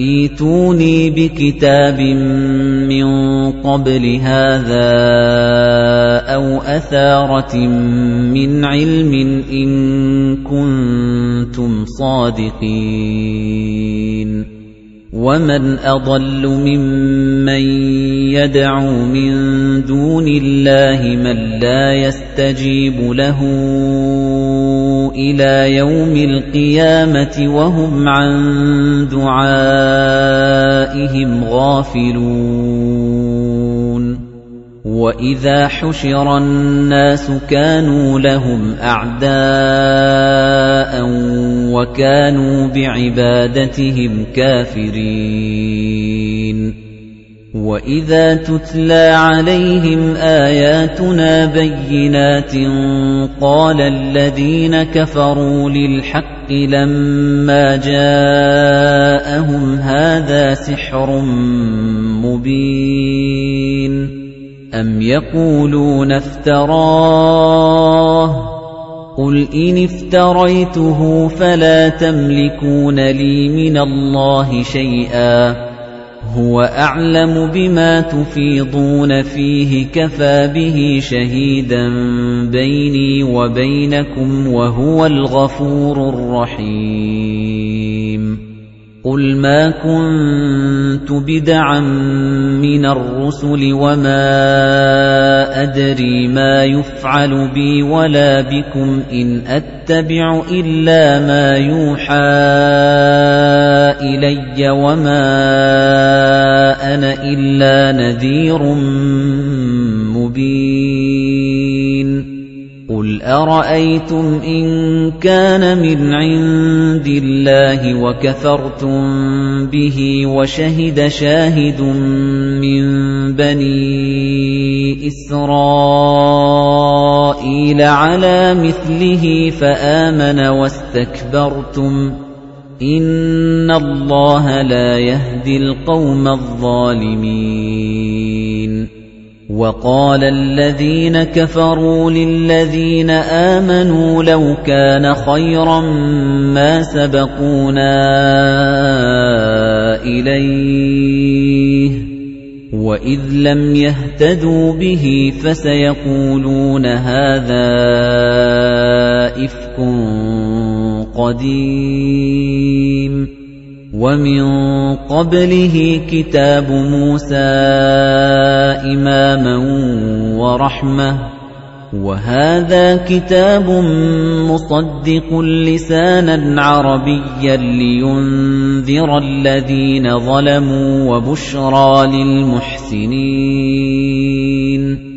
ايتوني بكتاب من قبل هذا أو أثارة من علم إن كنتم صادقين ومن أضل ممن يدعو من دون الله من لا يستجيب له إلى يوم القيامة وهم عن دعائهم غافلون وَإِذَا حُشِرَ النَّاسُ كَانُوا لَهُمْ أَعْدَاءً وَكَانُوا بِعِبَادَتِهِمْ كَافِرِينَ وَإِذَا تُتْلَى عَلَيْهِمْ آيَاتُنَا بَيِّنَاتٍ قَالَ الَّذِينَ كَفَرُوا لِلْحَقِّ لَمَّا جَاءَهُمْ هَذَا سِحْرٌ مُبِينٌ أَمْ يَقُولُونَ افْتَرَاهُ قُلْ إِنِ افْتَرَيْتُهُ فَلَا تَمْلِكُونَ لِي مِنَ اللَّهِ شَيْئًا هُوَ أَعْلَمُ بِمَا تُفِيضُونَ فِيهِ كَفَى بِهِ شَهِيدًا بَيْنِي وَبَيْنَكُمْ وَهُوَ الْغَفُورُ الرَّحِيمُ قُلْ مَا كُنتُ بِدْعًا مِنَ الرُّسُلِ وَمَا أَدْرِي مَا يُفْعَلُ بِي وَلَا بِكُمْ إِنْ أَتَّبِعُ إِلَّا مَا يُوحَى إِلَيَّ وَمَا أَنَا إِلَّا نَذِيرٌ مُبِينٌ أَرَأَيْتُمْ إِن كَانَ مِنْ عِندِ اللَّهِ وَكَفَرْتُم بِهِ وَشَهِدَ شَاهِدٌ مِّن بَنِي إِسْرَائِيلَ عَلَىٰ مِثْلِهِ فَآمَنَ وَاسْتَكْبَرْتُمْ إِنَّ اللَّهَ لَا يَهْدِي الْقَوْمَ الظَّالِمِينَ وَقَالَ الَّذِينَ كَفَرُوا لِلَّذِينَ آمَنُوا لَوْ كَانَ خَيْرًا مَا سَبَقُونَا إِلَيْهِ وَإِذْ لَمْ يَهْتَدُوا بِهِ فَسَيَقُولُونَ هَذَا إِفْكٌ قَدِيمٌ وَمِن قَبْلِهِ كِتَابُ مُوسَىٰ إِمَامًا وَرَحْمَةً. وَهَٰذَا كِتَابٌ مُّصَدِّقٌ لِّسَانًا عَرَبِيًّا لِّيُنذِرَ الَّذِينَ ظَلَمُوا وَبُشْرَىٰ لِلْمُحْسِنِينَ.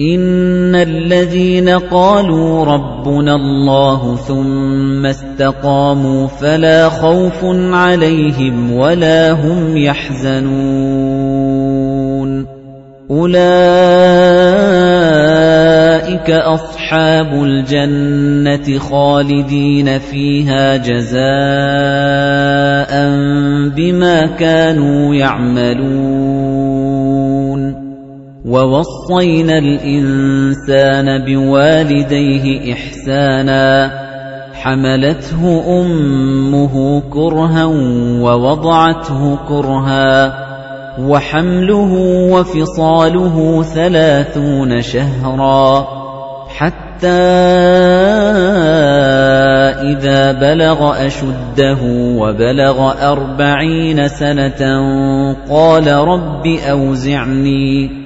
إِنَّ الَّذِينَ قَالُوا رَبُّنَا اللَّهُ ثُمَّ اسْتَقَامُوا فَلَا خَوْفٌ عَلَيْهِمْ وَلَا هُمْ يَحْزَنُونَ. أُولَئِكَ أَصْحَابُ الْجَنَّةِ خَالِدِينَ فِيهَا جَزَاءً بِمَا كَانُوا يَعْمَلُونَ. وَوَصَّيْنَا الْإِنسَانَ بِوَالِدَيْهِ إِحْسَانًا حَمَلَتْهُ أُمُّهُ كُرْهًا وَوَضَعَتْهُ كُرْهًا وَحَمْلُهُ وَفِصَالُهُ ثَلَاثُونَ شَهْرًا حَتَّى إِذَا بَلَغَ أَشُدَّهُ وَبَلَغَ أَرْبَعِينَ سَنَةً قَالَ رَبِّ أَوْزِعْنِي.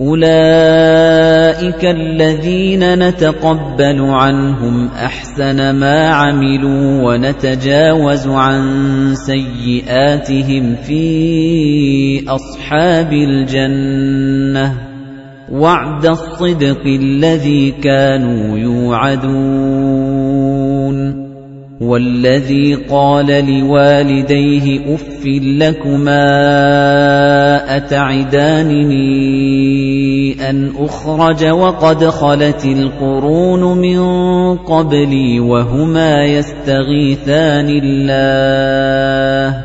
أُولَئِكَ الَّذِينَ نَتَقَبَّلُ عَنْهُمْ أَحْسَنَ مَا عَمِلُوا وَنَتَجَاوَزُ عَن سَيِّئَاتِهِمْ فِي أَصْحَابِ الْجَنَّةِ وَعْدَ الصِّدْقِ الَّذِي كَانُوا يُوعَدُونَ وَالَّذِي قَالَ لِوَالِدَيْهِ أُفٍّ لَّكُمَا أَتَعِدَانِنِي أَنْ أُخْرَجَ وَقَدْ خَلَتِ الْقُرُونُ مِن قَبْلِي وَهُمَا يَسْتَغِيثَانِ اللَّهَ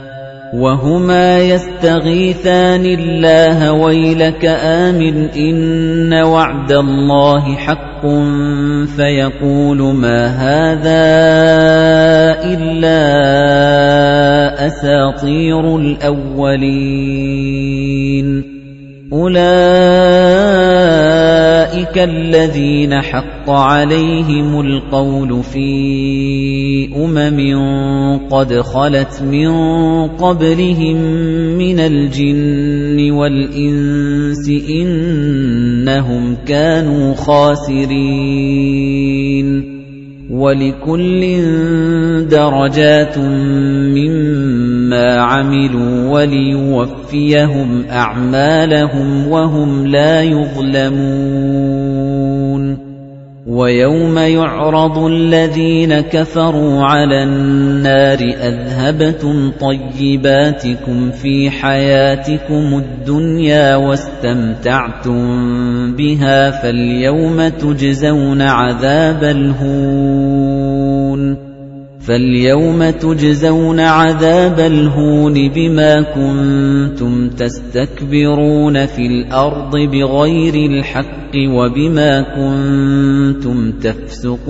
وَهُمَا يَسْتَغِيثَانِ اللَّهَ وَيْلَكَ آمِنْ إِنَّ وَعْدَ اللَّهِ حَقٌّ فَيَقُولُ مَا هَذَا إِلَّا أَسَاطِيرُ الْأَوَّلِينَ. أُولَئِكَ الَّذِينَ حَقَّ عَلَيْهِمُ الْقَوْلُ فِي أُمَمٍ قَدْ خَلَتْ مِن قَبْلِهِم مِّنَ الْجِنِّ وَالْإِنسِ إِنَّهُمْ كَانُوا خَاسِرِينَ وَلِكُلٍّ دَرَجَاتٌ مِّمَّا عَمِلُوا وَلِيُوَفِّيَهُمْ أَعْمَالَهُمْ وَهُمْ لَا يُظْلَمُونَ وَيَوْمَ يُعْرَضُ الَّذِينَ كَفَرُوا عَلَى النَّارِ أَذْهَبْتُمْ طَيِّبَاتِكُمْ فِي حَيَاتِكُمُ الدُّنْيَا وَاسْتَمْتَعْتُم بِهَا فَالْيَوْمَ تُجْزَوْنَ عَذَابَ الْهُونِ. فَالْيَوْمَ تُجْزَوْنَ عَذَابَ الْهُونِ بِمَا كُنتُمْ تَسْتَكْبِرُونَ فِي الْأَرْضِ بِغَيْرِ الْحَقِّ وَبِمَا كُنتُمْ تَفْسُقُونَ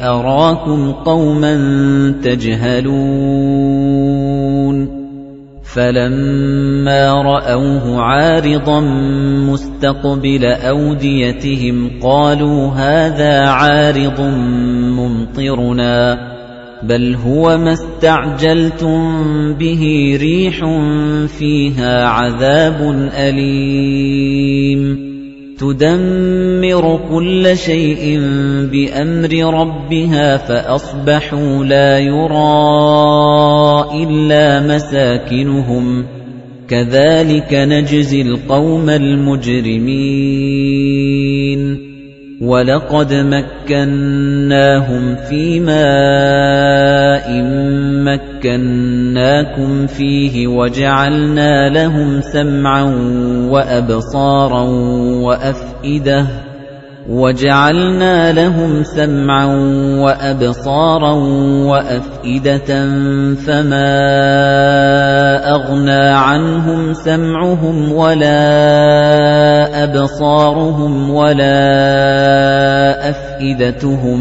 أَرَاكُمْ قَوْمًا تَجْهَلُونَ فَلَمَّا رَأَوْهُ عَارِضًا مُسْتَقْبِلَ أَوْدِيَتِهِمْ قَالُوا هَٰذَا عَارِضٌ مُمْطِرُنَا بَلْ هُوَ مَا اسْتَعْجَلْتُم بِهِ رِيحٌ فِيهَا عَذَابٌ أَلِيمٌ تُدَمِّرُ كُلَّ شَيْءٍ بِأَمْرِ رَبِّهَا فَأَصْبَحُوا لَا يُرَىٰ إِلَّا مَسَاكِنُهُمْ. كَذَلِكَ نَجْزِي الْقَوْمَ الْمُجْرِمِينَ. وَلَقَدْ مَكَّنَّاهُمْ فِي مَاءٍ مَّكَّنَّاكُمْ فِيهِ وَجَعَلْنَا لَهُمْ سَمْعًا وَأَبْصَارًا وَأَفْئِدَةً وَجَعَلْنَا لَهُمْ سَمْعًا وَأَبْصَارًا وَأَفْئِدَةً فَمَا أَغْنَى عَنْهُمْ سَمْعُهُمْ وَلَا أَبْصَارُهُمْ وَلَا أَفْئِدَتُهُم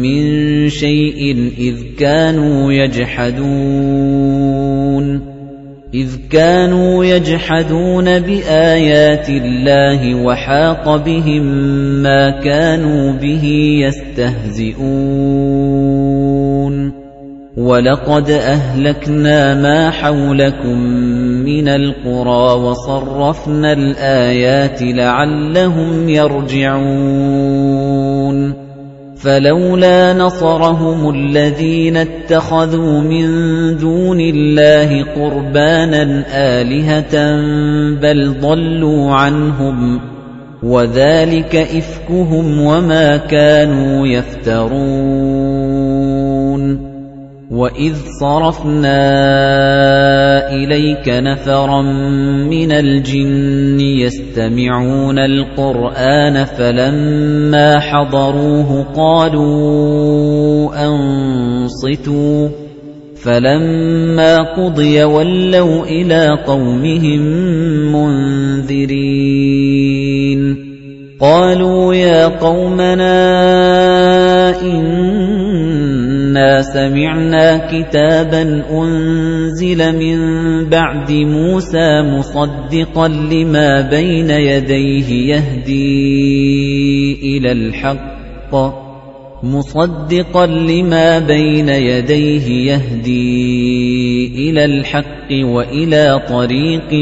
مِّن شَيْءٍ إِذْ كَانُوا يَجْحَدُونَ إِذْ كَانُوا يَجْحَدُونَ بِآيَاتِ اللَّهِ وَحَاقَ بِهِم مَّا كَانُوا بِهِ يَسْتَهْزِئُونَ وَلَقَدْ أَهْلَكْنَا مَا حَوْلَكُم مِّنَ الْقُرَىٰ وَصَرَّفْنَا الْآيَاتِ لَعَلَّهُمْ يَرْجِعُونَ فَلَوْلَا نَصَرَهُمُ الَّذِينَ اتَّخَذُوا مِن دُونِ اللَّهِ قُرْبَانًا آلِهَةً بَلْ ضَلُّوا عَنْهُمْ وَذَلِكَ إِفْكُهُمْ وَمَا كَانُوا يَفْتَرُونَ وَإِذْ صَرَفْنَا إِلَيْكَ نَفَرًا مِنَ الْجِنِّ يَسْتَمِعُونَ الْقُرْآنَ فَلَمَّا حَضَرُوهُ قَالُوا أَنصِتُوا فَلَمَّا قُضِيَ وَلَّوْا إِلَى قَوْمِهِم مُنذِرِينَ قَالُوا يَا قَوْمَنَا إِنَّا سَمِعْنَا كِتَابًا أُنزِلَ مِن بَعْدِ مُوسَى مُصَدِّقًا لِّمَا بَيْنَ يَدَيْهِ يَهْدِي إِلَى الْحَقِّ مُصَدِّقًا لِّمَا بَيْنَ يَدَيْهِ يَهْدِي إِلَى الْحَقِّ وَإِلَى طَرِيقٍ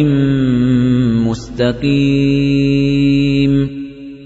مُّسْتَقِيمٍ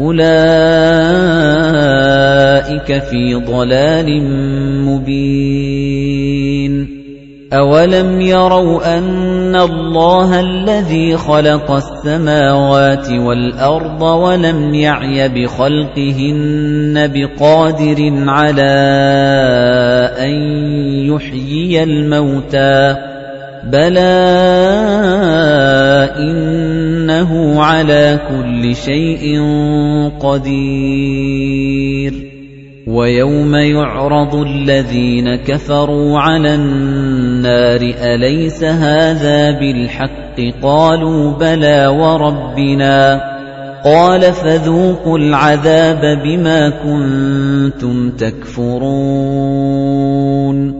أُولَئِكَ فِي ضَلَالٍ مُبِينٍ. أَوَلَمْ يَرَوْا أَنَّ اللَّهَ الَّذِي خَلَقَ السَّمَاوَاتِ وَالْأَرْضَ وَلَمْ يَعْيَ بِخَلْقِهِنَّ بِقَادِرٍ عَلَىٰ أَن يُحْيِيَ الْمَوْتَىٰ؟ بَلَىٰ إِنَّهُ عَلَىٰ كُلِّ شَيْءٍ قَدِيرٌ. وَيَوْمَ يُعْرَضُ الَّذِينَ كَفَرُوا عَلَى النَّارِ أَلَيْسَ هَذَا بِالْحَقِّ؟ قَالُوا بَلَىٰ وَرَبِّنَا. قَالَ فَذُوقُوا الْعَذَابَ بِمَا كُنتُمْ تَكْفُرُونَ.